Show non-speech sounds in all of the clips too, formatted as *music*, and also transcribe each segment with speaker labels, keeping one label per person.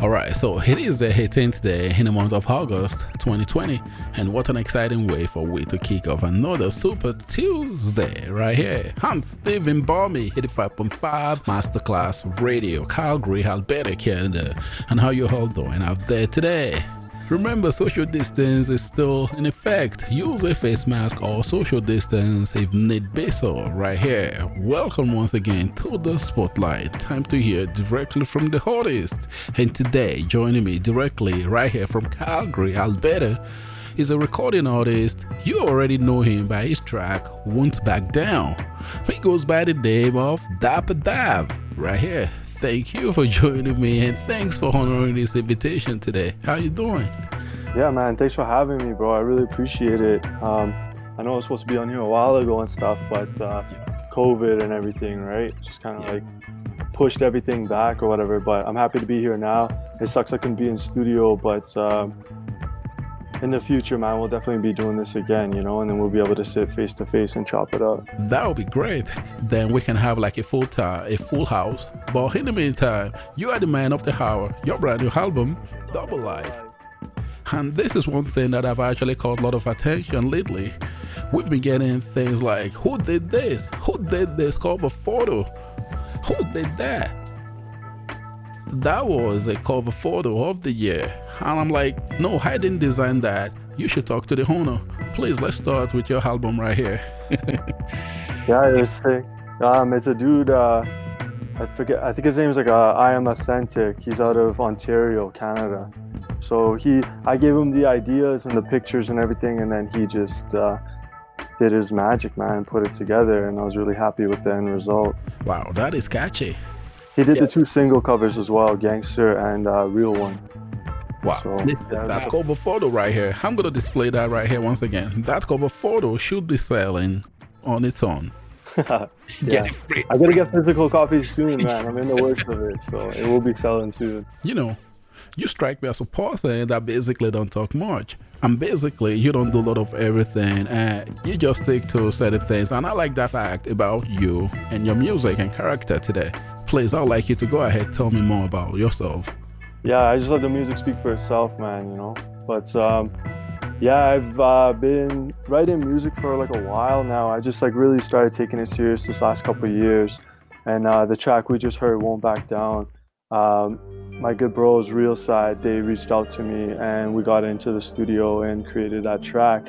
Speaker 1: Alright, so it is the 18th day in the month of August 2020, and what an exciting way for we to kick off another Super Tuesday right here. I'm Stephen Balmy, 85.5 Masterclass Radio, Calgary, Alberta, Canada. Uh, and how you all doing out there today? Remember, social distance is still in effect. Use a face mask or social distance if need be so. Right here. Welcome once again to the spotlight. Time to hear directly from the hottest. And today, joining me directly right here from Calgary, Alberta, is a recording artist. You already know him by his track Won't Back Down. He goes by the name of Dapper Dav. Right here thank you for *laughs* joining me and thanks for honoring this invitation today. How you doing?
Speaker 2: Yeah, man. Thanks for having me, bro. I really appreciate it. Um, I know I was supposed to be on here a while ago and stuff, but uh, COVID and everything, right? Just kind of yeah. like pushed everything back or whatever. But I'm happy to be here now. It sucks I couldn't be in studio, but um, in the future, man, we'll definitely be doing this again, you know, and then we'll be able to sit face to face and chop it up.
Speaker 1: That would be great. Then we can have like a full time, a full house. But in the meantime, you are the man of the hour. Your brand new album, Double Life. And this is one thing that I've actually caught a lot of attention lately. We've been getting things like, who did this? Who did this cover photo? Who did that? that was a cover photo of the year. And I'm like, no, I didn't design that. You should talk to the owner. Please, let's start with your album right here. *laughs*
Speaker 2: yeah, it was sick. Um, it's a dude, uh, I forget, I think his name is like uh, I Am Authentic. He's out of Ontario, Canada. So he, I gave him the ideas and the pictures and everything, and then he just uh, did his magic, man, and put it together. And I was really happy with the end result.
Speaker 1: Wow, that is catchy.
Speaker 2: He did yeah. the two single covers as well, Gangster and uh, Real One.
Speaker 1: Wow. So, yeah, that cover photo right here. I'm going to display that right here once again. That cover photo should be selling on its own. *laughs*
Speaker 2: yeah. I gotta get physical copies soon, *laughs* man. I'm in the works of it, so it will be selling soon.
Speaker 1: You know, you strike me as a person that basically don't talk much. And basically, you don't do a lot of everything, and you just stick to certain things. And I like that fact about you and your music and character today please, I'd like you to go ahead tell me more about yourself.
Speaker 2: Yeah, I just let the music speak for itself, man, you know. But um, yeah, I've uh, been writing music for like a while now. I just like really started taking it serious this last couple of years. And uh, the track we just heard, Won't Back Down, um, my good bros, Real Side, they reached out to me and we got into the studio and created that track.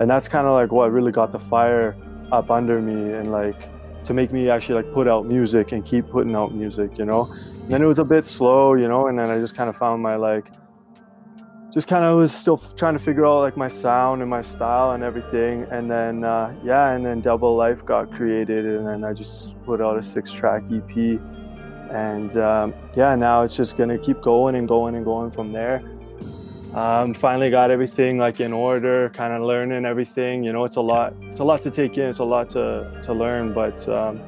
Speaker 2: And that's kind of like what really got the fire up under me and like to make me actually like put out music and keep putting out music, you know. Then it was a bit slow, you know, and then I just kind of found my like just kind of was still trying to figure out like my sound and my style and everything and then uh, yeah and then double life got created and then i just put out a six track ep and um, yeah now it's just gonna keep going and going and going from there um, finally got everything like in order, kind of learning everything. You know, it's a lot. It's a lot to take in. It's a lot to to learn. But um,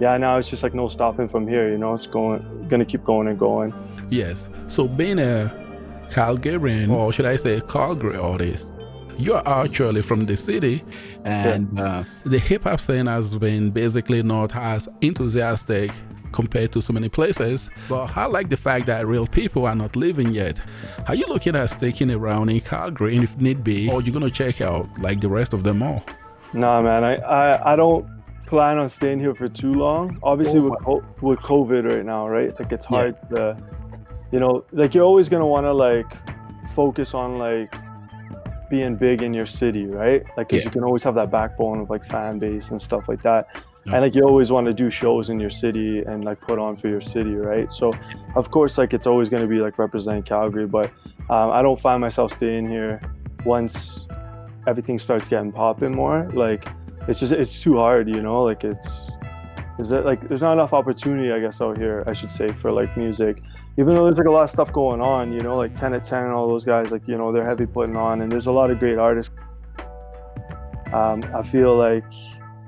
Speaker 2: yeah, now it's just like no stopping from here. You know, it's going, gonna keep going and going.
Speaker 1: Yes. So being a Calgarian, or should I say Calgary artist, you're actually from the city, and yeah. uh, the hip hop scene has been basically not as enthusiastic compared to so many places. But I like the fact that real people are not living yet. Are you looking at sticking around in Calgary, and if need be, or you're gonna check out like the rest of them all?
Speaker 2: Nah, man, I, I, I don't plan on staying here for too long. Obviously, oh, with with COVID right now, right? Like it's hard yeah. to, you know, like you're always gonna want to like focus on like being big in your city, right? Like, cause yeah. you can always have that backbone of like fan base and stuff like that and like you always want to do shows in your city and like put on for your city right so of course like it's always going to be like representing calgary but um, i don't find myself staying here once everything starts getting popping more like it's just it's too hard you know like it's is it like there's not enough opportunity i guess out here i should say for like music even though there's like a lot of stuff going on you know like 10 at 10 and all those guys like you know they're heavy putting on and there's a lot of great artists um, i feel like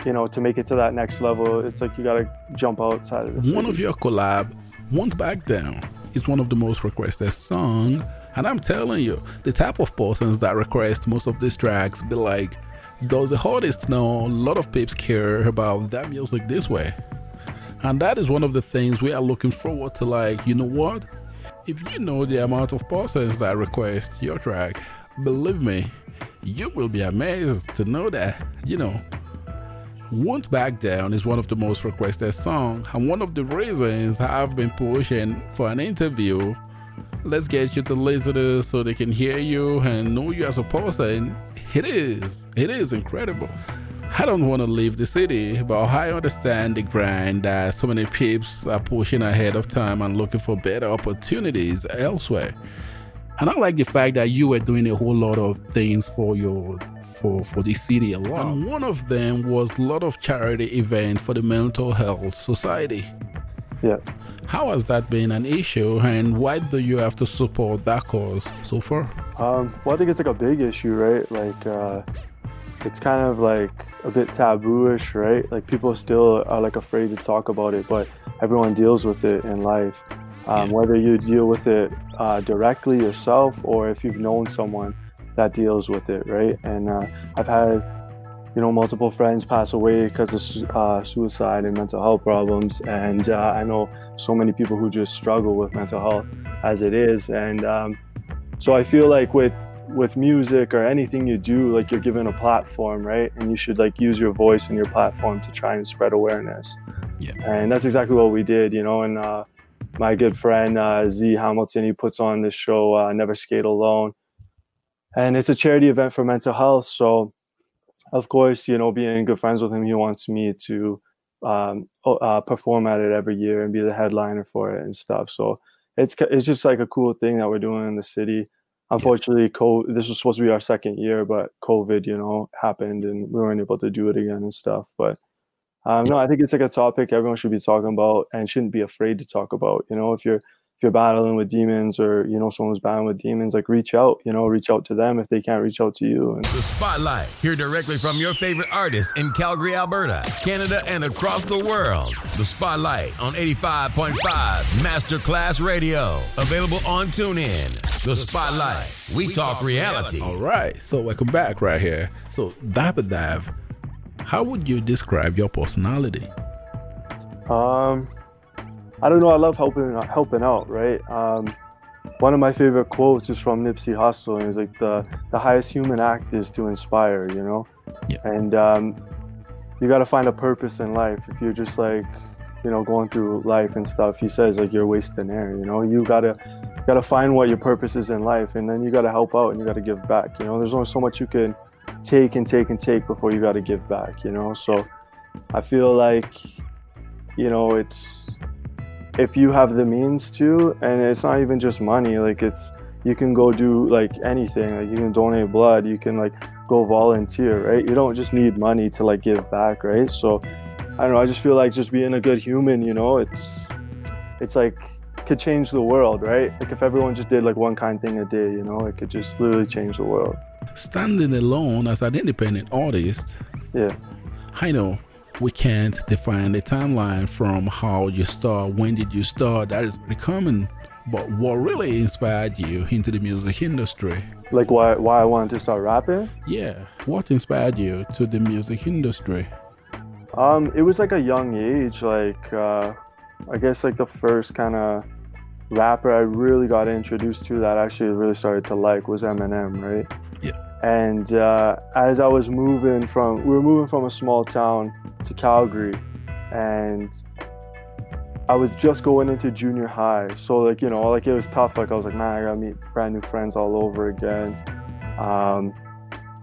Speaker 2: you know, to make it to that next level, it's like you gotta jump outside of the
Speaker 1: One city. of your collab, Won't Back Down, is one of the most requested songs. And I'm telling you, the type of persons that request most of these tracks be like, does the artist know a lot of peeps care about that music this way? And that is one of the things we are looking forward to like, you know what? If you know the amount of persons that request your track, believe me, you will be amazed to know that, you know, Won't Back Down is one of the most requested songs and one of the reasons I've been pushing for an interview. Let's get you to listeners so they can hear you and know you as a person. It is, it is incredible. I don't want to leave the city, but I understand the grind that so many peeps are pushing ahead of time and looking for better opportunities elsewhere. And I like the fact that you were doing a whole lot of things for your for for the city alone. And one of them was a lot of charity event for the Mental Health Society.
Speaker 2: Yeah.
Speaker 1: How has that been an issue, and why do you have to support that cause so far?
Speaker 2: Um, well, I think it's like a big issue, right? Like, uh, it's kind of like a bit tabooish, right? Like people still are like afraid to talk about it, but everyone deals with it in life. Um, Whether you deal with it uh, directly yourself or if you've known someone that deals with it, right? And uh, I've had, you know, multiple friends pass away because of uh, suicide and mental health problems, and uh, I know so many people who just struggle with mental health as it is, and um, so I feel like with with music or anything you do, like you're given a platform, right? And you should like use your voice and your platform to try and spread awareness.
Speaker 1: Yeah.
Speaker 2: And that's exactly what we did, you know. And uh, my good friend uh, Z Hamilton, he puts on this show, uh, Never Skate Alone, and it's a charity event for mental health. So, of course, you know, being good friends with him, he wants me to um, uh, perform at it every year and be the headliner for it and stuff. So it's it's just like a cool thing that we're doing in the city. Unfortunately co- this was supposed to be our second year but covid you know happened and we weren't able to do it again and stuff. But um, no i think it's like a topic everyone should be talking about and shouldn't be afraid to talk about you know if you're if you're battling with demons or you know someone's battling with demons like reach out you know reach out to them if they can't reach out to you and
Speaker 3: The Spotlight. Hear directly from your favorite artist in Calgary, Alberta, Canada, and across the world. The Spotlight on 85.5 Masterclass Radio. Available on TuneIn. The Spotlight. We talk reality.
Speaker 1: All right, so welcome back right here. So, Dabadav, how would you describe your personality?
Speaker 2: Um, I don't know. I love helping helping out, right? Um, one of my favorite quotes is from Nipsey Hussle, and it's like the the highest human act is to inspire, you know.
Speaker 1: Yeah.
Speaker 2: And um, you got to find a purpose in life. If you're just like, you know, going through life and stuff, he says like you're wasting air. You know, you gotta gotta find what your purpose is in life, and then you gotta help out and you gotta give back. You know, there's only so much you can take and take and take before you gotta give back. You know, so I feel like, you know, it's if you have the means to, and it's not even just money. Like it's you can go do like anything. Like you can donate blood. You can like go volunteer, right? You don't just need money to like give back, right? So I don't know. I just feel like just being a good human, you know, it's it's like could change the world, right? Like if everyone just did like one kind thing a day, you know, it could just literally change the world.
Speaker 1: Standing alone as an independent artist,
Speaker 2: Yeah.
Speaker 1: I know we can't define the timeline from how you start, when did you start, that is very common. But what really inspired you into the music industry?
Speaker 2: Like why why I wanted to start rapping?
Speaker 1: Yeah, what inspired you to the music industry?
Speaker 2: Um, it was like a young age, like uh, I guess like the first kind of rapper I really got introduced to that I actually really started to like was Eminem, right? And uh, as I was moving from, we were moving from a small town to Calgary, and I was just going into junior high, so like you know, like it was tough. Like I was like, man, I gotta meet brand new friends all over again. Um,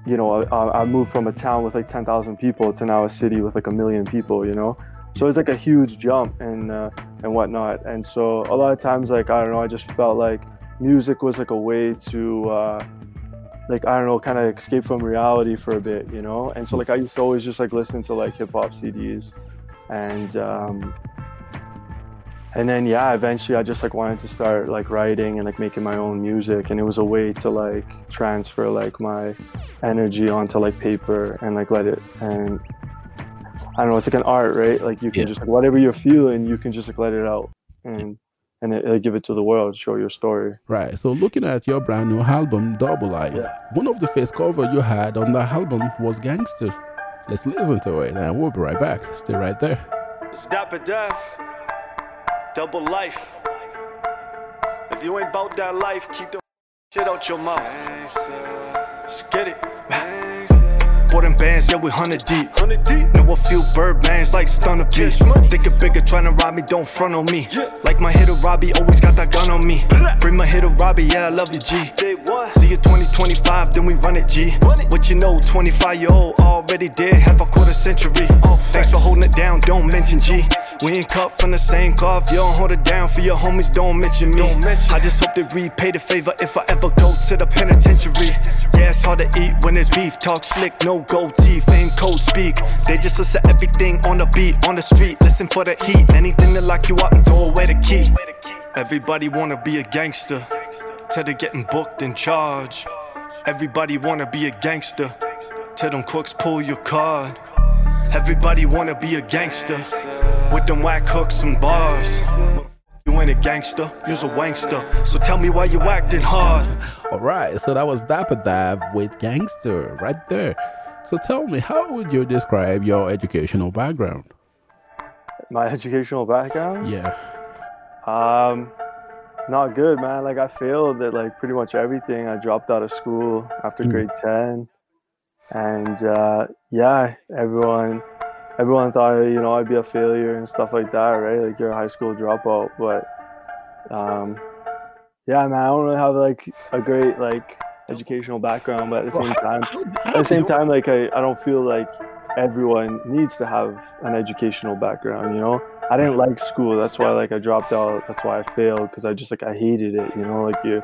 Speaker 2: you know, I, I moved from a town with like 10,000 people to now a city with like a million people, you know? So it's like a huge jump and, uh, and whatnot. And so a lot of times, like, I don't know, I just felt like music was like a way to, uh, like, I don't know, kind of escape from reality for a bit, you know? And so, like, I used to always just like listen to like hip hop CDs. And, um, and then yeah eventually i just like wanted to start like writing and like making my own music and it was a way to like transfer like my energy onto like paper and like let it and i don't know it's like an art right like you can
Speaker 1: Yeah.
Speaker 2: just like whatever you're feeling you can just like let it out and and it, it give it to the world show your story
Speaker 1: Right, so looking at your brand new album, Double Life,
Speaker 2: Yeah.
Speaker 1: one of the first cover you had on that album was Gangster. Let's listen to it and we'll be right back. Stay right there.
Speaker 4: It's Dapper Death, double life. If you ain't about that life, keep the shit out your mouth. Let's get it. For them bands, yeah, we hundred deep. Hundred deep. Know a few bird bands like stun a beat. Think it bigger, tryna rob me, don't front on me. Like my hitter Robbie, always got that gun on me. Free my hitter Robbie, yeah, I love you, G. See you 2025, then we run it, G. What you know, 25 year old already dead, half a quarter century. Oh, Thanks for holding it down, don't mention G. We ain't cut from the same cloth, you don't hold it down for your homies, don't mention me. I just hope they repay the favor if I ever go to the penitentiary. Yeah, it's hard to eat when there's beef, talk slick, no gold teeth, ain't code speak. They just listen everything on the beat, on the street, listen for the heat. Anything to lock you up and throw away the key. Everybody wanna be a gangster, till they getting booked and charged. Everybody wanna be a gangster, till them crooks pull your card. Everybody wanna be a gangster, with them whack hooks and bars. You ain't a gangster, you's a wankster. So tell me why you acting hard.
Speaker 1: All right, so that was Dapper Dive with Gangster right there. So tell me, how would you describe your educational background?
Speaker 2: My *laughs* educational background?
Speaker 1: Yeah.
Speaker 2: Um, not good, man. Like I failed at like pretty much everything. I dropped out of school after
Speaker 1: Mm.
Speaker 2: grade ten, and uh, yeah, everyone, everyone thought you know I'd be a failure and stuff like that, right? Like you're a high school dropout, but um, yeah, man, I don't really have like a great like educational background, but at the same
Speaker 1: how-
Speaker 2: time,
Speaker 1: how- how
Speaker 2: at the same time, like I, I don't feel like everyone needs to have an educational background, you know? I didn't like school. That's why like I dropped out. That's why I failed because I just like I hated it, you know, like you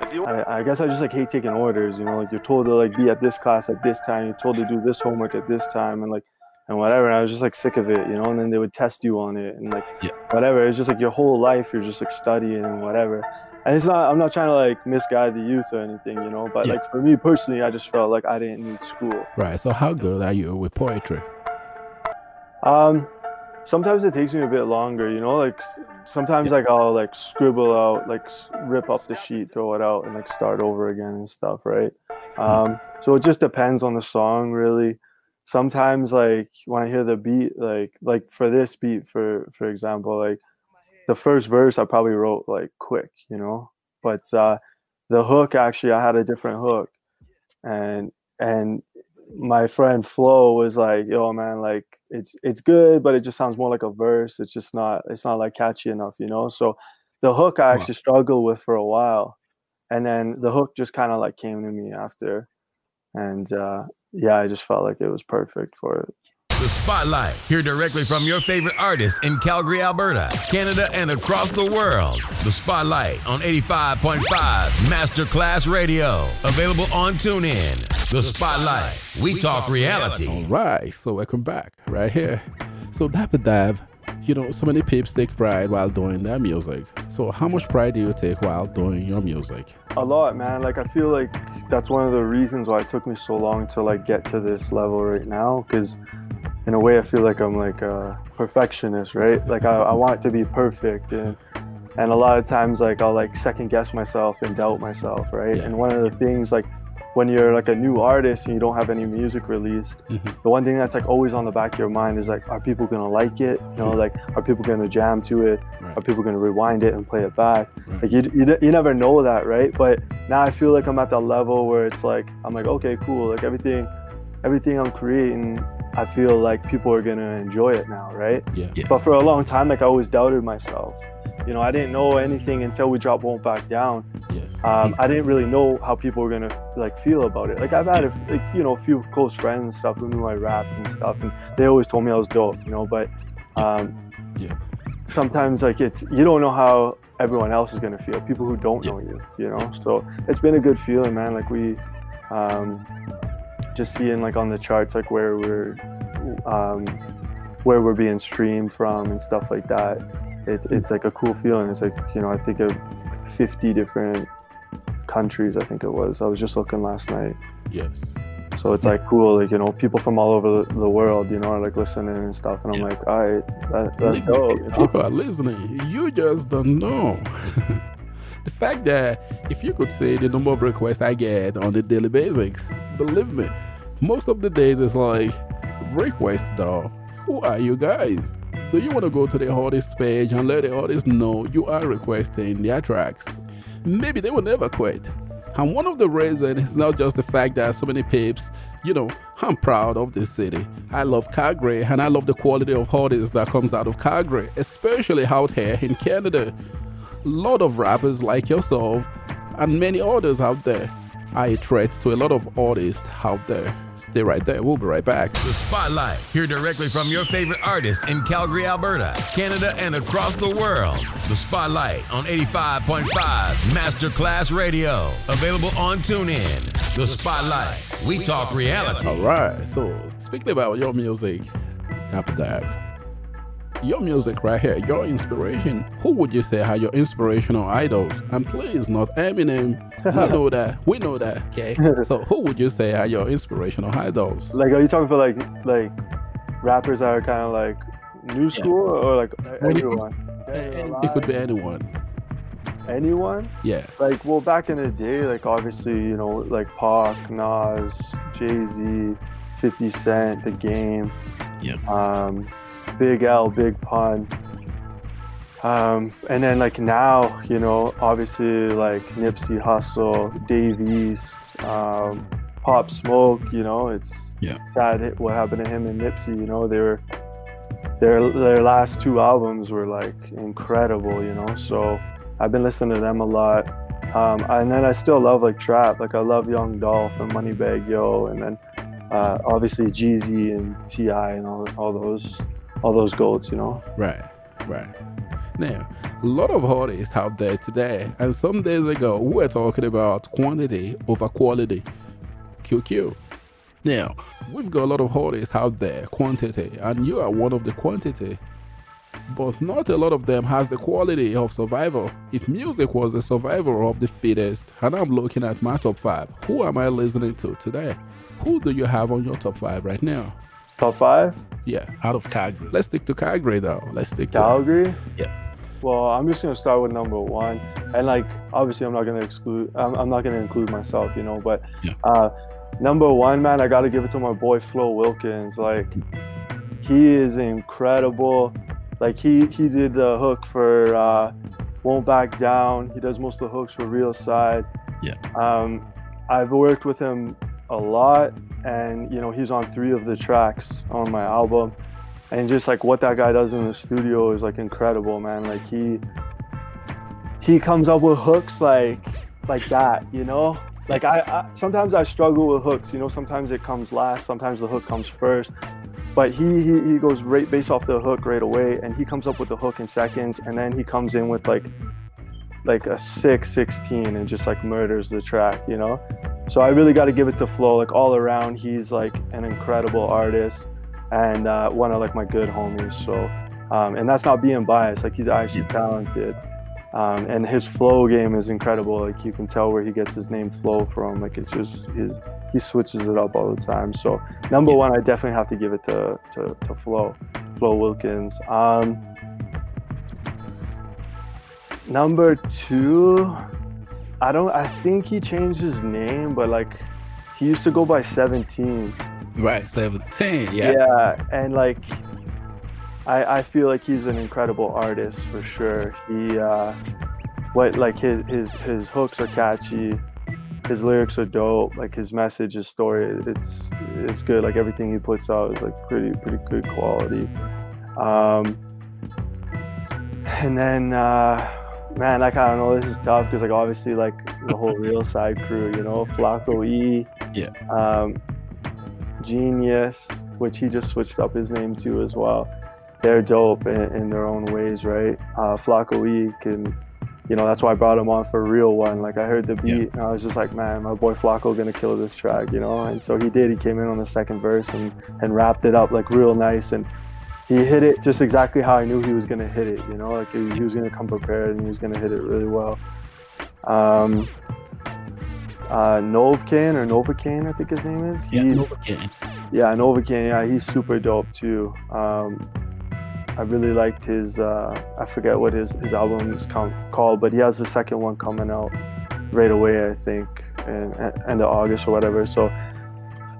Speaker 4: If you
Speaker 2: I, I guess I just like hate taking orders, you know, like you're told to like be at this class at this time, you're told to do this homework at this time and like and whatever. And I was just like sick of it, you know, and then they would test you on it and like
Speaker 1: Yeah.
Speaker 2: whatever. It's just like your whole life you're just like studying and whatever. And it's not I'm not trying to like misguide the youth or anything, you know, but
Speaker 1: Yeah.
Speaker 2: like for me personally I just felt like I didn't need school.
Speaker 1: Right, so how good are you with poetry?
Speaker 2: Um, sometimes it takes me a bit longer, you know. Like sometimes like I'll like scribble out, like rip up the sheet, throw it out, and like start over again and stuff, right? Um, so it just depends on the song, really. Sometimes like when I hear the beat, like like for this beat, for for example, like the first verse I probably wrote like quick, you know, but uh, the hook actually I had a different hook, and and my friend Flo was like, "Yo, man, like it's it's good, but it just sounds more like a verse. It's just not it's not like catchy enough, you know." So the hook I
Speaker 1: Wow.
Speaker 2: actually struggled with for a while, and then the hook just kind of like came to me after, and uh, yeah, I just felt like it was perfect for it.
Speaker 3: The Spotlight. Hear directly from your favorite artist in Calgary, Alberta, Canada, and across the world. The Spotlight on 85.5 Masterclass Radio. Available on TuneIn. The Spotlight. We talk reality.
Speaker 1: All right. so welcome back, right here. So Dapper Dive, you know, so many peeps take pride while doing their music. So how much pride do you take while doing your music?
Speaker 2: a lot man like i feel like that's one of the reasons why it took me so long to like get to this level right now because in a way i feel like i'm like a perfectionist right like i, I want it to be perfect and and a lot of times like i'll like second guess myself and doubt myself right
Speaker 1: Yeah.
Speaker 2: and one of the things like when you're like a new artist and you don't have any music released
Speaker 1: Mhm.
Speaker 2: the one thing that's like always on the back of your mind is like are people gonna like it you know like are people gonna jam to it
Speaker 1: Right.
Speaker 2: are people gonna rewind it and play it back
Speaker 1: Right.
Speaker 2: like you, you, you never know that right but now i feel like i'm at that level where it's like i'm like okay cool like everything everything i'm creating i feel like people are gonna enjoy it now right
Speaker 1: Yeah.
Speaker 2: but for a long time like i always doubted myself you know i didn't know anything until we dropped won't back down
Speaker 1: Yes.
Speaker 2: um, I didn't really know how people were gonna like feel about it. Like I've had a, like, you know a few close friends and stuff who knew I rap and stuff, and they always told me I was dope, you know. But um,
Speaker 1: Yeah.
Speaker 2: sometimes like it's you don't know how everyone else is gonna feel. People who don't
Speaker 1: Yeah.
Speaker 2: know you, you know. So it's been a good feeling, man. Like we um, just seeing like on the charts like where we're um, where we're being streamed from and stuff like that. It's it's like a cool feeling. It's like you know I think of 50 different countries. I think it was. I was just looking last night.
Speaker 1: yes.
Speaker 2: So it's like cool, like you know, people from all over the, world, you know, are like listening and stuff, and I'm like, all right, that, that's dope. You know?
Speaker 1: People are listening. You just don't know. *laughs* the fact that if you could say the number of requests I get on the daily basics, believe me, most of the days it's like request though. Who are you guys? Do you want to go to the artist page and let the artist know you are requesting their tracks? maybe they will never quit. And one of the reasons is not just the fact that so many peeps, you know, I'm proud of this city. I love Calgary and I love the quality of artists that comes out of Calgary, especially out here in Canada. Lot of rappers like yourself and many others out there are a threat to a lot of artists out there. Stay right there. We'll be right back.
Speaker 3: The Spotlight. Hear directly from your favorite artists in Calgary, Alberta, Canada, and across the world. The Spotlight on 85.5 Masterclass Radio. Available on TuneIn. The Spotlight. We talk reality.
Speaker 1: All right. So, speaking about your music, Apple Dive your music right here, your inspiration. Who would you say are your inspirational idols? And please, not Eminem. we *laughs* know that. We know that. Okay. so who would you say are your inspirational idols?
Speaker 2: Like, are you talking for like like rappers that are kind of like new school yeah. or like anyone?
Speaker 1: It could be anyone.
Speaker 2: Anyone?
Speaker 1: Yeah.
Speaker 2: Like, well, back in the day, like obviously, you know, like Pac, Nas, Jay Z, 50 Cent, The Game.
Speaker 1: Yeah.
Speaker 2: Um, Big L, Big Pun. Um, and then like now, you know, obviously like Nipsey Hussle, Dave East, um, Pop Smoke, you know, it's
Speaker 1: yeah.
Speaker 2: sad what happened to him and Nipsey, you know, they were their their last two albums were like incredible, you know. So I've been listening to them a lot. Um, and then I still love like trap, like I love Young Dolph and Moneybagg Yo, and then uh, obviously Jeezy and T.I. and all, all those all those goals, you know?
Speaker 1: Right, right. Now, a lot of artists out there today, and some days ago, we were talking about quantity over quality. QQ. Now, we've got a lot of artists out there, quantity, and you are one of the quantity. But not a lot of them has the quality of survival. If music was the survival of the fittest, and I'm looking at my top five, who am I listening to today? Who do you have on your top five right now?
Speaker 2: Top five?
Speaker 1: Yeah, out of Calgary. Let's stick to Calgary though. Let's stick
Speaker 2: to Calgary.
Speaker 1: Yeah.
Speaker 2: Well, I'm just gonna start with number one, and like obviously I'm not gonna exclude. I'm, I'm not gonna include myself, you know. But
Speaker 1: yeah.
Speaker 2: uh, number one, man, I gotta give it to my boy Flo Wilkins. Like he is incredible. Like he he did the hook for uh, "Won't Back Down." He does most of the hooks for Real Side.
Speaker 1: Yeah.
Speaker 2: Um, I've worked with him a lot and you know he's on three of the tracks on my album. And just like what that guy does in the studio is like incredible man. Like he he comes up with hooks like like that you know? Like I, I sometimes i struggle with hooks you know? Sometimes it comes last sometimes the hook comes first. But he, he he goes right based off the hook right away and he comes up with the hook in seconds and then he comes in with like like a 6 16 and just like murders the track you know so I really got to give it to Flo. Like all around, he's like an incredible artist and uh, one of like my good homies. So, um, and that's not being biased. Like he's actually talented, um, and his flow game is incredible. Like you can tell where he gets his name Flo from. Like it's just his he switches it up all the time. So number one, I definitely have to give it to to, to Flo, Flo Wilkins. Um, number two. I don't. I think he changed his name, but like he used to go by 17.
Speaker 1: Right, 17. Yeah.
Speaker 2: Yeah, and like I I feel like he's an incredible artist for sure. He uh, what like his his his hooks are catchy. His lyrics are dope. Like his message, his story, it's it's good. Like everything he puts out is like pretty pretty good quality. Um, and then. Uh, man, like I don't know, this is tough because like obviously like the whole real side crew, you know, Flacko
Speaker 1: E, yeah,
Speaker 2: um, Genius, which he just switched up his name to as well. They're dope in, in their own ways, right? Uh, Flacko E can, you know, that's why I brought him on for a real one. Like I heard the beat, yeah. and I was just like, man, my boy Flacko gonna kill this track, you know. And so he did. He came in on the second verse and and wrapped it up like real nice and he hit it just exactly how I knew he was going to hit it. You know, like he, he was going to come prepared and he was going to hit it really well. Um, uh, Novcan or Novocaine, I think his name is.
Speaker 1: He, yeah, Novocaine.
Speaker 2: Yeah, Novocaine. Yeah, he's super dope too. Um, I really liked his. Uh, I forget what his his album is com- called, but he has the second one coming out right away. I think, in end of August or whatever. So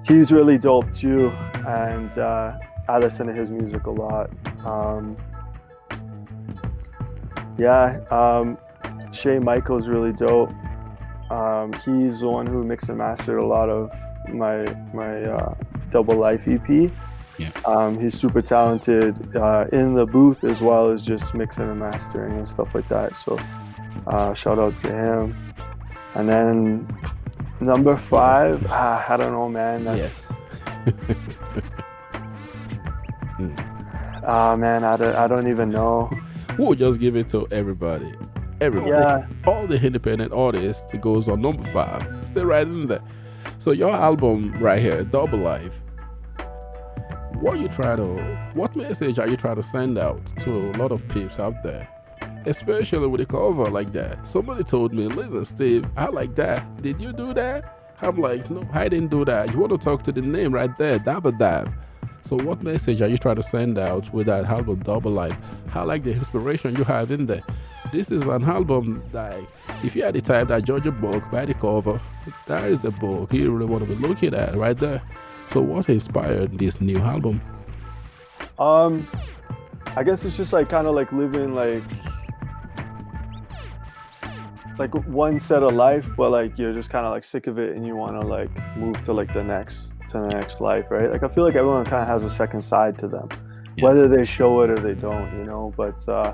Speaker 2: he's really dope too, and. Uh, I listen to his music a lot. Um, yeah, um, Shay Michael's really dope. Um, he's the one who mixed and mastered a lot of my my uh, Double Life EP.
Speaker 1: Yeah.
Speaker 2: Um, he's super talented uh, in the booth as well as just mixing and mastering and stuff like that. So uh, shout out to him. And then number five, ah, I don't know, man. That's,
Speaker 1: Yes. *laughs*
Speaker 2: Ah, man, I don't, I don't even know. *laughs*
Speaker 1: We'll just give it to everybody. Everybody.
Speaker 2: Yeah.
Speaker 1: All the independent artists it goes on number five. Stay right in there. So your album right here, Double Life. What you try to what message are you trying to send out to a lot of peeps out there? Especially with a cover like that. Somebody told me, listen, Steve, I like that. Did you do that? I'm like, no, I didn't do that. You want to talk to the name right there, Dabba Dab. So what message are you trying to send out with that album Double Life? I like the inspiration you have in there. This is an album that if you had the type that judge a book by the cover, that is a book you really want to be looking at right there. So what inspired this new album?
Speaker 2: Um, I guess it's just like kind of like living like like one set of life, but like you're just kind of like sick of it and you want to like move to like the next to the next life, right? Like I feel like everyone kind of has a second side to them,
Speaker 1: Yeah.
Speaker 2: whether they show it or they don't, you know. But uh,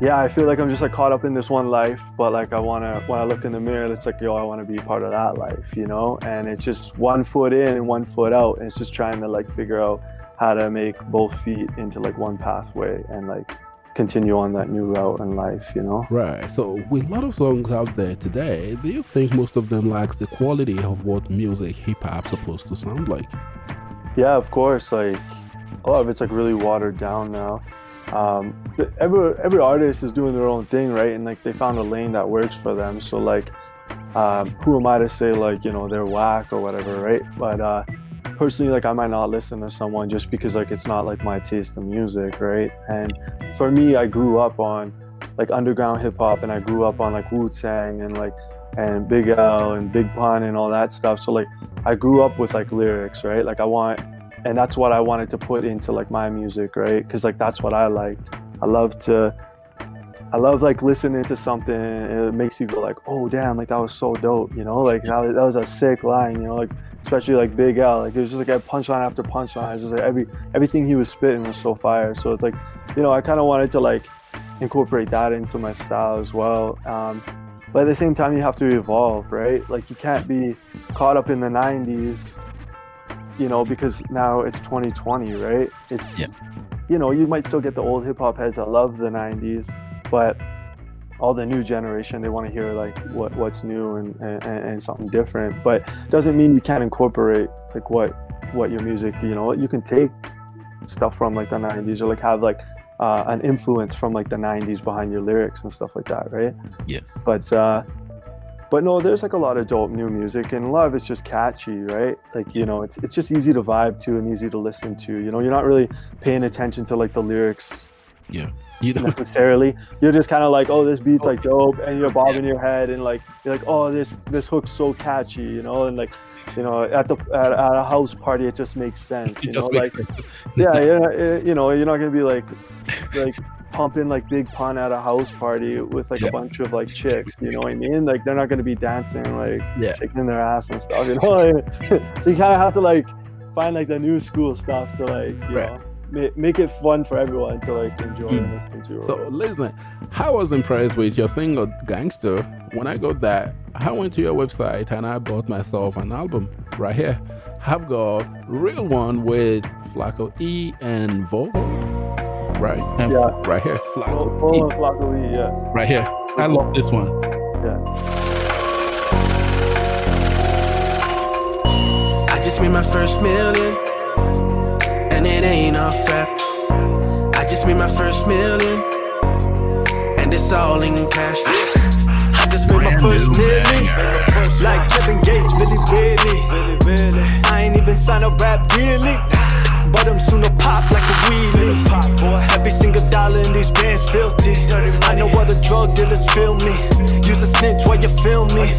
Speaker 2: yeah, I feel like I'm just like caught up in this one life, but like I want to when I look in the mirror, it's like yo, I want to be part of that life, you know. And it's just one foot in and one foot out, and it's just trying to like figure out how to make both feet into like one pathway and like continue on that new route in life, you know.
Speaker 1: Right. So with a lot of songs out there today, do you think most of them lacks the quality of what music hip hop supposed to sound like?
Speaker 2: Yeah, of course. Like a lot of it's like really watered down now. Um, every every artist is doing their own thing, right? And like they found a lane that works for them. So like, um, who am I to say like you know they're whack or whatever, right? But uh, personally, like I might not listen to someone just because like it's not like my taste of music, right? And for me, I grew up on like underground hip hop, and I grew up on like Wu Tang and like and Big L and Big Pun and all that stuff. So like I grew up with like lyrics, right? Like I want, and that's what I wanted to put into like my music, right? Because like that's what I liked. I love to, I love like listening to something and it makes you go like, oh damn, like that was so dope, you know? Like that was, that was a sick line, you know? Like especially like Big L, like it was just like a punchline after punchline. It's just like every everything he was spitting was so fire. So it's like, you know, I kind of wanted to like incorporate that into my style as well. Um, but at the same time, you have to evolve, right? Like you can't be caught up in the 90s, you know, because now it's 2020, right? It's,
Speaker 1: Yeah.
Speaker 2: you know, you might still get the old hip hop heads that love the 90s, but all the new generation, they want to hear like what what's new and, and, and something different. But doesn't mean you can't incorporate like what what your music, you know, you can take stuff from like the 90s or like have like uh, an influence from like the 90s behind your lyrics and stuff like that, right?
Speaker 1: Yes.
Speaker 2: but uh but no there's like a lot of dope new music and a lot of it's just catchy right like you know it's it's just easy to vibe to and easy to listen to you know you're not really paying attention to like the lyrics
Speaker 1: Yeah. You *laughs*
Speaker 2: necessarily you're just kind of like oh this beat's like dope and you're bobbing your head and like you're like oh this this hook's so catchy you know and like you know at the at, at a house party it just makes sense *laughs* you know like
Speaker 1: sense.
Speaker 2: yeah, eh, you know, you're not gonna be like, like pumping like big pun at a house party with like
Speaker 1: Yeah.
Speaker 2: a bunch of like chicks. You know what I mean? Like they're not gonna be dancing like
Speaker 1: Yeah.
Speaker 2: shaking their ass and stuff. You know, *laughs* so you kind of have to like find like the new school stuff to like you
Speaker 1: Right.
Speaker 2: know make, make it fun for everyone to like enjoy
Speaker 1: Mm.
Speaker 2: and listen to.
Speaker 1: So
Speaker 2: whatever.
Speaker 1: listen, I was impressed with your single Gangster. When I got that, I went to your website and I bought myself an album right here. I've got real one with Flacko E and Vocal. Right?
Speaker 2: Yeah.
Speaker 1: Right here.
Speaker 2: Full,
Speaker 1: Flacco
Speaker 2: full
Speaker 1: E.
Speaker 2: on Flocka Lee, yeah,
Speaker 1: Right here. I love this one.
Speaker 2: yeah.
Speaker 5: I just made my first million, and it ain't rap. I just made my first million, and it's all in cash.
Speaker 4: I just made my first million. Like Kevin Gates, really, really. I ain't even signed a rap deal. Eh? But I'm soon to pop like a wheelie. Every single dollar in these bands filthy. I know what the drug dealers feel me. Use a snitch while you feel me.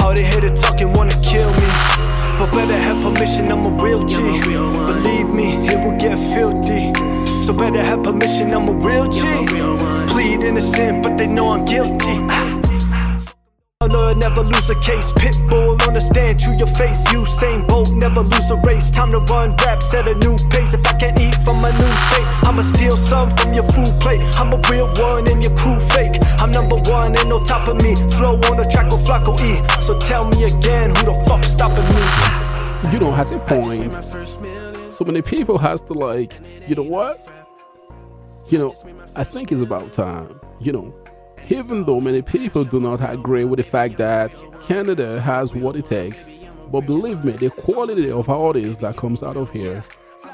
Speaker 4: All they hated talking wanna kill me. But better have permission, I'm a real G. Believe me, it will get filthy. So better have permission, I'm a real G. Plead innocent, but they know I'm guilty. I'll never lose a case. Pitbull on the stand to your face. Usain Bolt never lose a race. Time to run rap, set a new pace. If I can't eat from my new tape, I'ma steal some from your food plate. I'm a real one and your crew fake. I'm number one, ain't no top of me. Flow on the track with Flacko E. So tell me again, who the fuck stopping me?
Speaker 1: You don't have to point. So many people has to like, you know what? You know, I think it's about time. You know, even though many people do not agree with the fact that Canada has what it takes, but believe me, the quality of artists that comes out of here,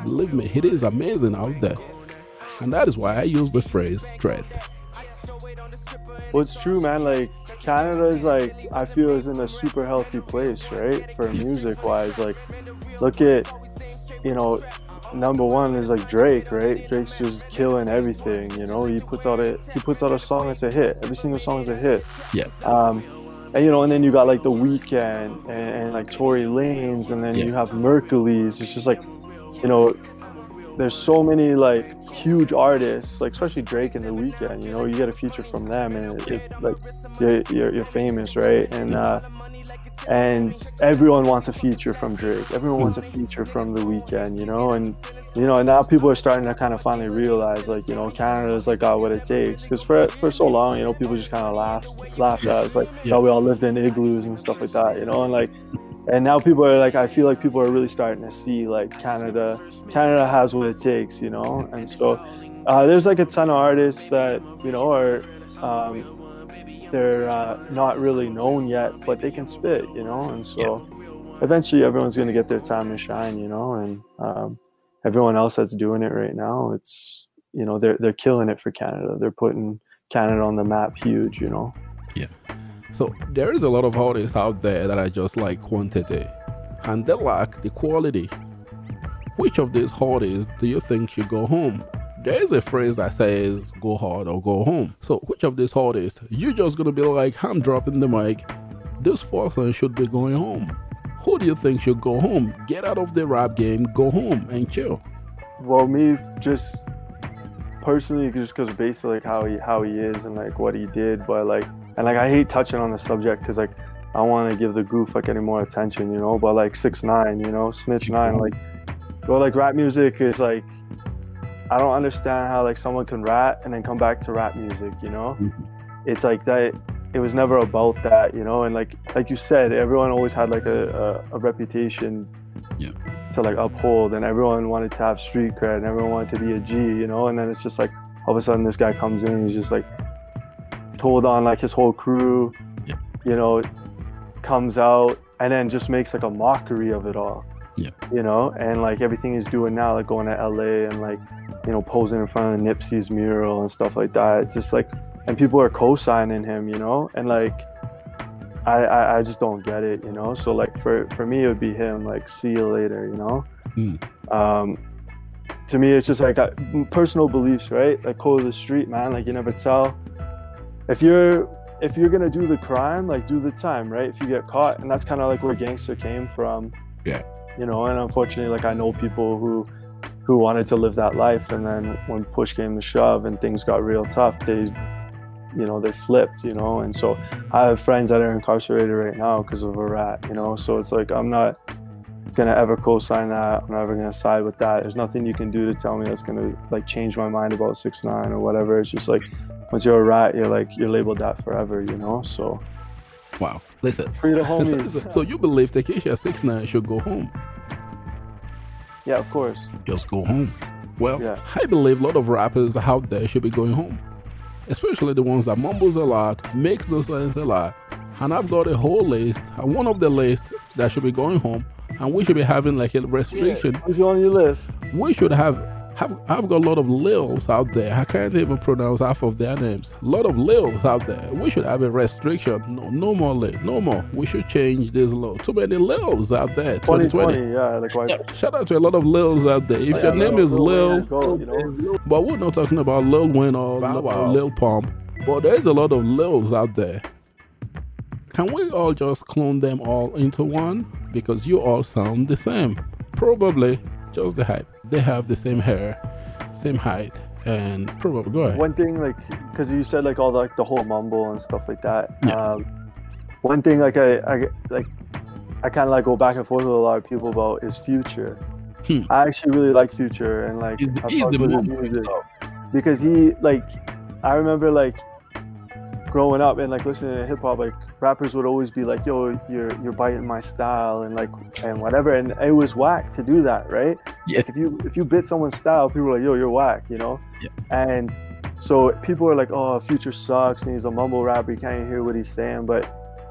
Speaker 1: believe me, it is amazing out there. And that is why I use the phrase strength.
Speaker 2: Well, it's true, man. Like Canada is like I feel is in a super healthy place, right? For music wise, like look at you know number one is like Drake, right? Drake's just killing everything. You know, he puts out a he puts out a song that's a hit. Every single song is a hit.
Speaker 1: Yeah.
Speaker 2: Um, and you know, and then you got like the Weeknd and, and like Tory Lanez, and then
Speaker 1: Yeah.
Speaker 2: you have Mercury's. It's just like, you know, there's so many like huge artists, like especially Drake and the Weeknd. You know, you get a feature from them, and it, it, like you're, you're you're famous, right? And uh, and everyone wants a feature from Drake. Everyone wants a feature from the Weeknd, you know, and you know, and now people are starting to kind of finally realize, like, you know, Canada's like got what it takes. Because for for so long, you know, people just kind of laughed laughed at us, like,
Speaker 1: Yeah.
Speaker 2: we all lived in igloos and stuff like that, you know, and like, and now people are like, I feel like people are really starting to see like Canada, Canada has what it takes, you know, and so uh, there's like a ton of artists that you know are. Um, they're uh, not really known yet, but they can spit, you know, and so eventually everyone's going to get their time to shine, you know, and um, everyone else that's doing it right now, it's you know they're they're killing it for Canada. They're putting Canada on the map, huge, you know. Yeah.
Speaker 1: So there is a lot of artists out there that are just like quantity, and they lack the quality. Which of these artists do you think should go home? There is a phrase that says "go hard or go home." So which of these artists you just gonna be like, "I'm dropping the mic." This person should be going home. Who do you think should go home? Get out of the rap game, go home and chill.
Speaker 2: Well, me just personally, just because based like how he how he is and like what he did, but like and like I hate touching on the subject because like I don't want to give the goof like any more attention, you know. But like six nine, you know, snitch nine, mm-hmm. like well, like rap music is like I don't understand how like someone can rap and then come back to rap music, you know. Mm-hmm. It's like that. It was never about that, you know. And like like you said, everyone always had like a a, a reputation
Speaker 1: Yeah.
Speaker 2: to like uphold, and everyone wanted to have street cred, and everyone wanted to be a G, you know. And then it's just like all of a sudden this guy comes in, and he's just like told on like his whole crew,
Speaker 1: Yeah.
Speaker 2: you know, comes out and then just makes like a mockery of it all.
Speaker 1: Yeah.
Speaker 2: You know, and like everything he's doing now, like going to LA and like, you know, posing in front of the Nipsey's mural and stuff like that. It's just like, and people are co-signing him, you know, and like, I, I, I just don't get it, you know. So like for for me, it would be him. Like, see you later, you know.
Speaker 1: Mm.
Speaker 2: Um, to me, it's just like uh, personal beliefs, right? Like code of the street, man. Like you never tell if you're if you're gonna do the crime, like do the time, right? If you get caught, and that's kind of like where gangster came from.
Speaker 1: Yeah.
Speaker 2: You know, and unfortunately, like I know people who who wanted to live that life, and then when push came to shove and things got real tough, they, you know, they flipped. You know, and so I have friends that are incarcerated right now because of a rat. You know, so it's like I'm not gonna ever co-sign that. I'm never gonna side with that. There's nothing you can do to tell me that's gonna like change my mind about six nine or whatever. It's just like once you're a rat, you're like you're labeled that forever, you know. So
Speaker 1: Wow. Listen.
Speaker 2: free the homies. *laughs*
Speaker 1: so you believe Tekashi 69 should go home?
Speaker 2: yeah, of course.
Speaker 1: just go home. Well,
Speaker 2: Yeah.
Speaker 1: I believe a lot of rappers out there should be going home, especially the ones that mumbles a lot, makes no sense a lot. And I've got a whole list, and one of the lists that should be going home, and we should be having like a restriction.
Speaker 2: Who's on your list?
Speaker 1: We should have. Have, I've got a lot of Lils out there. I can't even pronounce half of their names. A lot of Lils out there. We should have a restriction. No, no more Lil. No more. We should change this law. Too many Lils out there. 2020.
Speaker 2: 2020, yeah. Like why?
Speaker 1: Yeah, shout out to a lot of Lils out there. If
Speaker 2: Yeah,
Speaker 1: your name
Speaker 2: Lil-
Speaker 1: is
Speaker 2: Lil
Speaker 1: Lil,
Speaker 2: Wayne, you know?
Speaker 1: but we're not talking about Lil Wayne or
Speaker 2: Bow
Speaker 1: Lil,
Speaker 2: Wow.
Speaker 1: Lil Pump. But there's a lot of Lils out there. Can we all just clone them all into one? Because you all sound the same. Probably just the height. They have the same hair, same height, and probably go ahead.
Speaker 2: One thing, like, because you said like all the, like the whole mumble and stuff like that.
Speaker 1: Yeah.
Speaker 2: Um, one thing, like I, I like, I kind of like go back and forth with a lot of people about is Future.
Speaker 1: Hmm.
Speaker 2: I actually really like Future and like
Speaker 1: He's, he's the
Speaker 2: with his
Speaker 1: mumble
Speaker 2: music because he like, I remember like growing up and like listening to hip hop, like rappers would always be like, "Yo, you're you're biting my style" and like and whatever, and it was whack to do that, right?
Speaker 1: Yeah.
Speaker 2: Like if you if you bit someone's style, people are like, "Yo, you're whack," you know?
Speaker 1: Yeah.
Speaker 2: And so people are like, "Oh, Future sucks," and he's a mumble rapper. You can't even hear what he's saying. But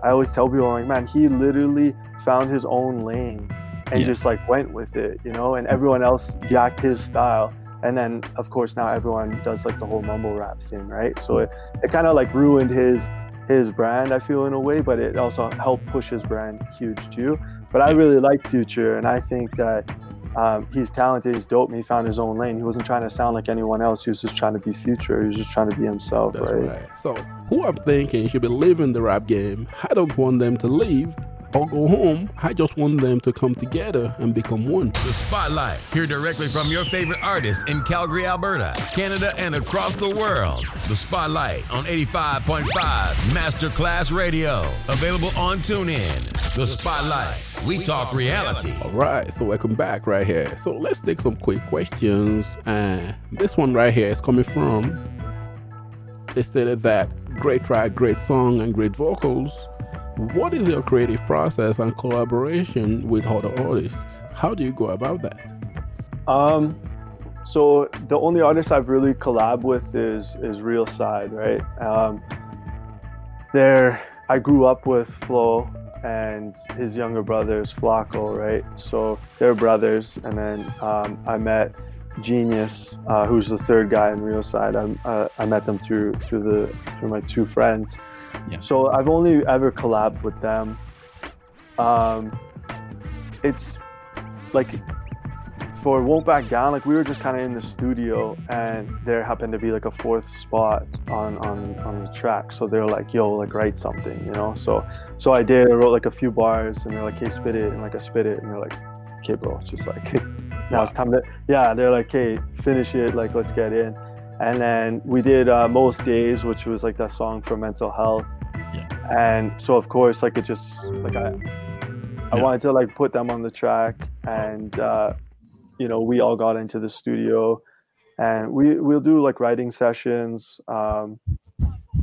Speaker 2: I always tell people, I'm like, man, he literally found his own lane and
Speaker 1: Yeah.
Speaker 2: just like went with it, you know. And everyone else jacked his style. And then, of course, now everyone does like the whole mumble rap thing, right? So it, it kind of like ruined his his brand, I feel in a way, but it also helped push his brand huge too. But I really like Future, and I think that um, he's talented, he's dope, and he found his own lane. He wasn't trying to sound like anyone else. He was just trying to be Future. He was just trying to be himself, right?
Speaker 1: right. So, who I'm thinking should be leaving the rap game, I don't want them to leave or go home. I just want them to come together and become one.
Speaker 3: The Spotlight. Hear directly from your favorite artist in Calgary, Alberta, Canada, and across the world. The Spotlight on 85.5 Masterclass Radio. Available on TuneIn. The Spotlight. We talk reality.
Speaker 1: All right, so welcome back right here. So let's take some quick questions. And this one right here is coming from. They stated that great track, great song, and great vocals. What is your creative process and collaboration with other artists? How do you go about that?
Speaker 2: Um, so the only artist I've really collab with is is Real Side, right? Um, there, I grew up with Flo and his younger brothers Flacko, right? So they're brothers, and then um, I met Genius, uh, who's the third guy in Real Side. I, uh, I met them through through the through my two friends.
Speaker 1: Yeah.
Speaker 2: So I've only ever collabed with them. Um, it's like for Won't Back Down, like we were just kind of in the studio, and there happened to be like a fourth spot on on on the track. So they're like, "Yo, like write something," you know. So so I did. I wrote like a few bars, and they're like, "Hey, spit it," and like I spit it, and they're like, "Okay, bro, it's just like *laughs* now it's time to yeah." They're like, "Hey, finish it, like let's get in." And then we did uh, most days, which was like that song for mental health. And so of course, like it just like I I
Speaker 1: Yeah.
Speaker 2: wanted to like put them on the track. And uh, you know we all got into the studio. And we we'll do like writing sessions. Um,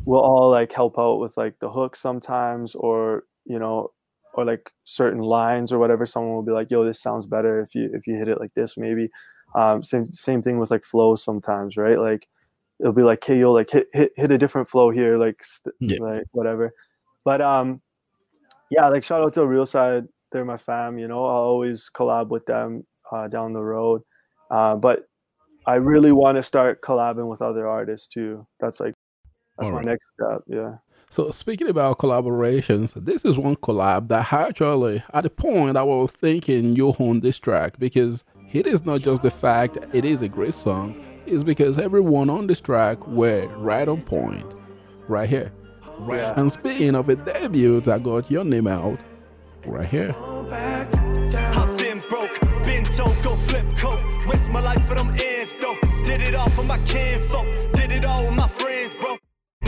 Speaker 2: we'll all like help out with like the hook sometimes or you know or like certain lines or whatever. Someone will be like yo this sounds better if you if you hit it like this maybe. Um, same same thing with like flows sometimes right? Like it'll be like hey yo like hit hit, hit a different flow here like st-
Speaker 1: Yeah.
Speaker 2: like whatever but um yeah like shout out to real side they're my fam you know? I'll always collab with them uh, down the road. Uh, but i really want to start collabing with other artists too. That's like that's my next step yeah.
Speaker 1: So speaking about collaborations, this is one collab that actually at the point I was thinking you own this track because it is not just the fact it is a great song, it's because everyone on this track were right on point. Right here. Right. And speaking of a debut that got your name out, right here.
Speaker 4: I've been broke, been told go flip coat. Waste my life for them ends though. Did it all for my kinfolk, did it all with my friends, bro.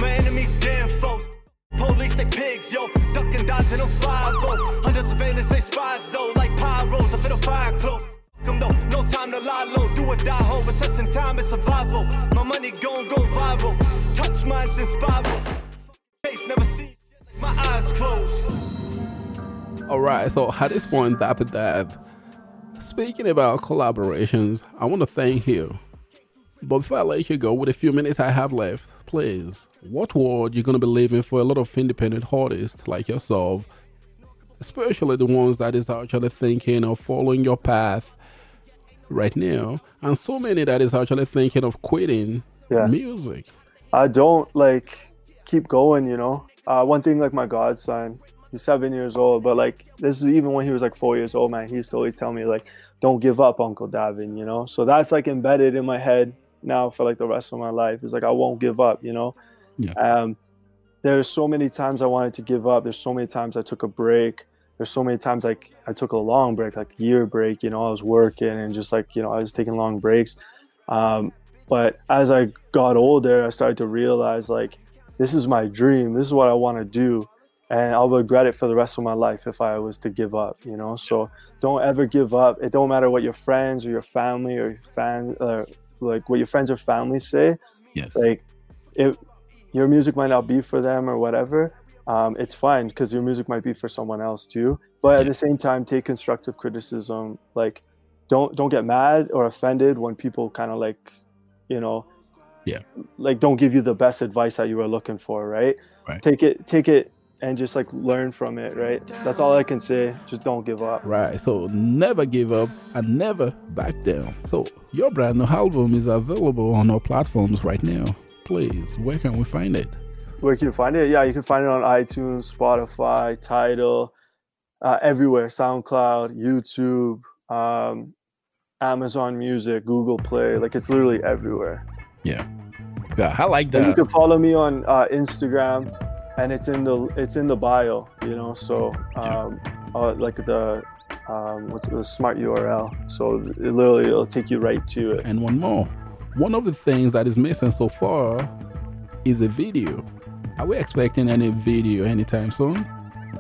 Speaker 4: My enemies, damn foes. Police, they pigs, yo. Ducking dodge in a 5 Under surveillance, they spies though. Like pyros, I fit a fire close. Fuck 'em, though, no time to lie low. Do or die, ho. Assessing time is survival. My money gon' go viral. Touch minds in spirals.
Speaker 1: Alright, so at this point, after that, speaking about collaborations, I want to thank you. But before I let you go, with a few minutes I have left, please, what world you're gonna be leaving for a lot of independent artists like yourself, especially the ones that is actually thinking of following your path right now, and so many that is actually thinking of quitting
Speaker 2: Yeah.
Speaker 1: music.
Speaker 2: I don't like keep going, you know. Uh, one thing like my godson, he's seven years old, but like this is even when he was like four years old, man. He used to always tell me like, "Don't give up, Uncle Davin," you know. So that's like embedded in my head now for like the rest of my life. It's like I won't give up, you know.
Speaker 1: Yeah.
Speaker 2: Um, there's so many times I wanted to give up. There's so many times I took a break. There's so many times like I took a long break, like year break. You know, I was working and just like you know I was taking long breaks. Um, But as I got older, I started to realize like this is my dream. This is what I want to do. And I'll regret it for the rest of my life if I was to give up, you know? So don't ever give up. It don't matter what your friends or your family or your fan, uh, like what your friends or family say.
Speaker 1: Yes.
Speaker 2: Like, if your music might not be for them or whatever, um, it's fine because your music might be for someone else too. But at the same time, take constructive criticism. Like, don't don't get mad or offended when people kind of like, you know,
Speaker 1: Yeah.
Speaker 2: like don't give you the best advice that you were looking for. Right.
Speaker 1: Right.
Speaker 2: Take it, take it, and just like learn from it. Right. That's all I can say. Just don't give up.
Speaker 1: Right, so never give up and never back down. So, your brand new album is available on all platforms right now. Please, where can we find it?
Speaker 2: Where can you find it? Yeah, you can find it on iTunes, Spotify, Tidal, uh, everywhere. SoundCloud, YouTube, um, Amazon Music, Google Play. Like it's literally everywhere.
Speaker 1: Yeah, Yeah, I like
Speaker 2: And you can follow me on uh, Instagram, and it's in the it's in the bio. You know, so um, uh, like the um, what's the smart URL. So it literally it'll take you right to it.
Speaker 1: And one more. One of the things that is missing so far is a video. Are we expecting any video anytime soon?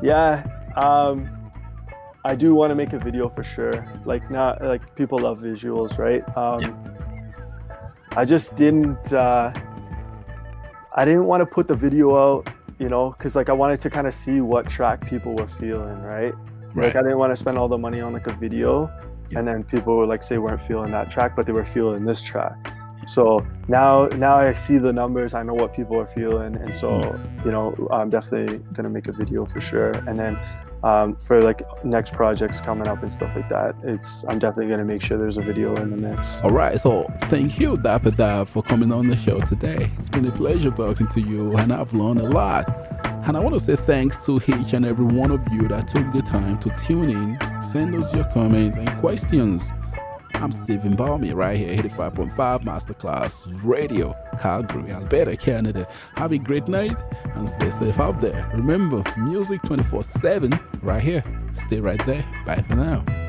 Speaker 2: Yeah, um, I do want to make a video for sure. Like not like people love visuals, right? Um, I just didn't. Uh, I didn't want to put the video out, you know, because like I wanted to kind of see what track people were feeling, right? Like I didn't want to spend all the money on like a video,
Speaker 1: Yeah.
Speaker 2: and then people would like say weren't feeling that track, but they were feeling this track. So now, now I see the numbers. I know what people are feeling, and so hmm. you know, I'm definitely gonna make a video for sure. And then um, for like next projects coming up and stuff like that, it's I'm definitely gonna make sure there's a video in the mix.
Speaker 1: All right, so thank you, Dapper Dap, for coming on the show today. It's been a pleasure talking to you, and I've learned a lot. And I want to say thanks to each and every one of you that took the time to tune in, send us your comments and questions. I'm Stephen Balmy right here, 85.5 Masterclass Radio, Calgary, Alberta, Canada. Have a great night and stay safe out there. Remember, music 24 7 right here. Stay right there. Bye for now.